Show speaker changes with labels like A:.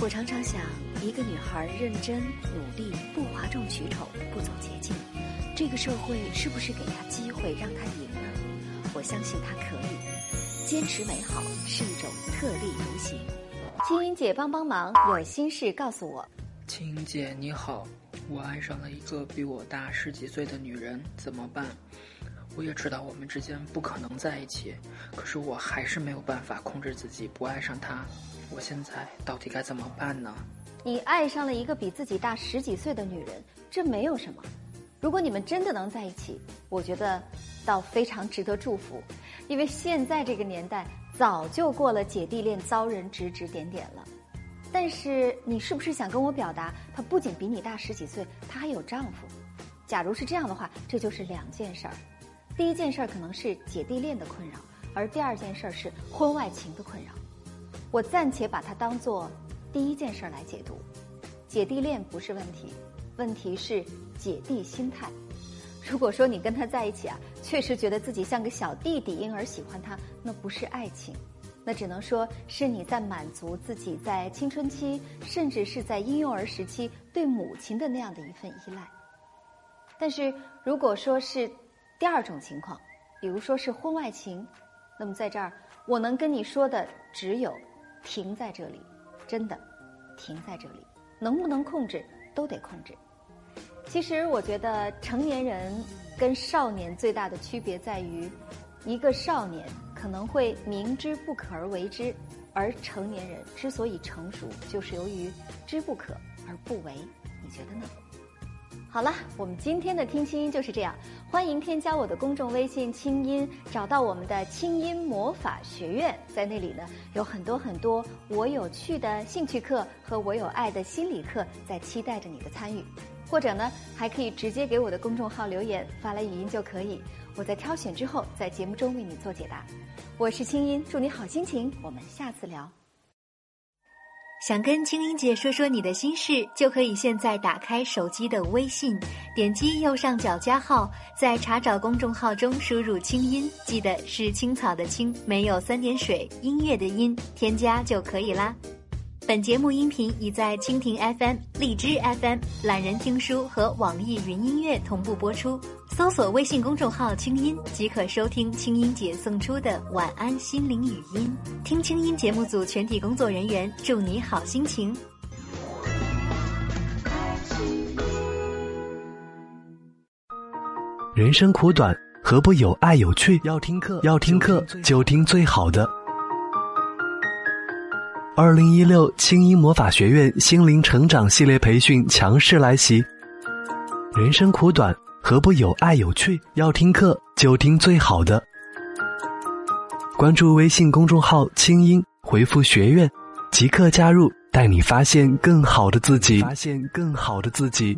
A: 我常常想，一个女孩认真努力，不哗众取宠，不走捷径，这个社会是不是给她机会让她赢呢？我相信她可以。坚持美好是一种特立独行。青音姐帮帮忙，有心事告诉我。
B: 青音姐你好，我爱上了一个比我大十几岁的女人，怎么办？我也知道我们之间不可能在一起，可是我还是没有办法控制自己不爱上她。我现在到底该怎么办呢？
A: 你爱上了一个比自己大十几岁的女人，这没有什么。如果你们真的能在一起，我觉得倒非常值得祝福，因为现在这个年代早就过了姐弟恋遭人指指点点了。但是你是不是想跟我表达，她不仅比你大十几岁，她还有丈夫？假如是这样的话，这就是两件事儿。第一件事儿可能是姐弟恋的困扰，而第二件事儿是婚外情的困扰。我暂且把它当做第一件事儿来解读。姐弟恋不是问题，问题是姐弟心态。如果说你跟他在一起啊，确实觉得自己像个小弟弟，因而喜欢他，那不是爱情，那只能说是你在满足自己在青春期，甚至是在婴幼儿时期对母亲的那样的一份依赖。但是如果说是，第二种情况，比如说是婚外情，那么在这儿我能跟你说的只有停在这里，真的停在这里，能不能控制都得控制。其实我觉得成年人跟少年最大的区别在于，一个少年可能会明知不可而为之，而成年人之所以成熟，就是由于知不可而不为。你觉得呢？好了，我们今天的听清音就是这样。欢迎添加我的公众微信“清音”，找到我们的清音魔法学院，在那里呢有很多很多我有趣的兴趣课和我有爱的心理课，在期待着你的参与。或者呢，还可以直接给我的公众号留言，发来语音就可以。我在挑选之后，在节目中为你做解答。我是清音，祝你好心情。我们下次聊。
C: 想跟青音姐说说你的心事，就可以现在打开手机的微信，点击右上角加号，在查找公众号中输入“青音”，记得是青草的青，没有三点水，音乐的音，添加就可以啦。本节目音频已在蜻蜓 FM、荔枝 FM、懒人听书和网易云音乐同步播出。搜索微信公众号“清音”即可收听清音姐送出的晚安心灵语音。听节目组全体工作人员祝你好心情。
D: 人生苦短，何不有爱有趣？要听课，要听课就听最好的。二零一六青音魔法学院心灵成长系列培训强势来袭。人生苦短，何不有爱有趣？要听课就听最好的。关注微信公众号“清音”，回复“学院”，即刻加入，带你发现更好的自己。发现更好的自己。